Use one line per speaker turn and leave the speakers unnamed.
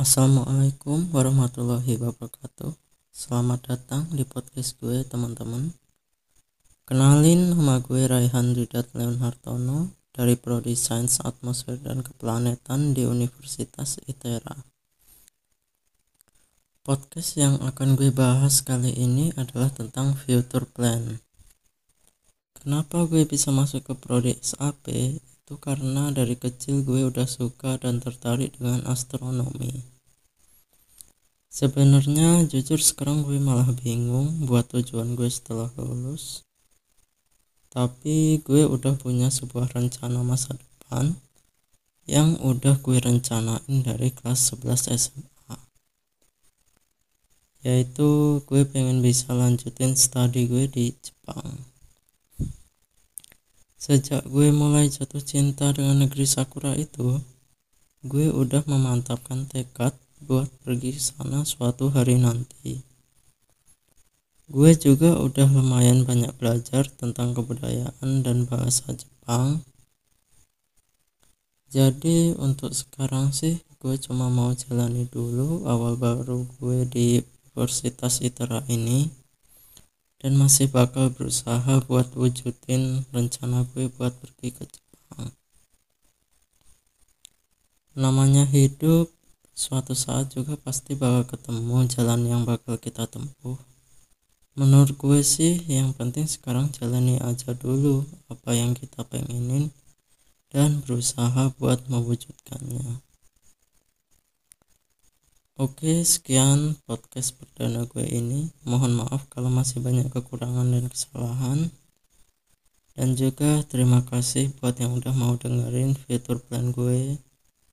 Assalamualaikum warahmatullahi wabarakatuh. Selamat datang di podcast gue teman-teman. Kenalin nama gue Raihan Ridat Leonhartono Dari Prodi Sains Atmosfer dan Keplanetan di Universitas ITERA. Podcast yang akan gue bahas kali ini adalah tentang future plan. Kenapa gue bisa masuk ke Prodi SAP itu karena dari kecil gue udah suka dan tertarik dengan astronomi. Sebenarnya jujur sekarang gue malah bingung buat tujuan gue setelah lulus. Tapi gue udah punya sebuah rencana masa depan yang udah gue rencanain dari kelas 11 SMA. Yaitu gue pengen bisa lanjutin studi gue di Jepang. Sejak gue mulai jatuh cinta dengan negeri Sakura itu, gue udah memantapkan tekad buat pergi sana suatu hari nanti. Gue juga udah lumayan banyak belajar tentang kebudayaan dan bahasa Jepang. Jadi untuk sekarang sih gue cuma mau jalani dulu awal baru gue di Universitas ITERA ini dan masih bakal berusaha buat wujudin rencana gue buat pergi ke Jepang namanya hidup suatu saat juga pasti bakal ketemu jalan yang bakal kita tempuh menurut gue sih yang penting sekarang jalani aja dulu apa yang kita pengenin dan berusaha buat mewujudkannya Oke, sekian podcast perdana gue ini. Mohon maaf kalau masih banyak kekurangan dan kesalahan. Dan juga terima kasih buat yang udah mau dengerin fitur plan gue.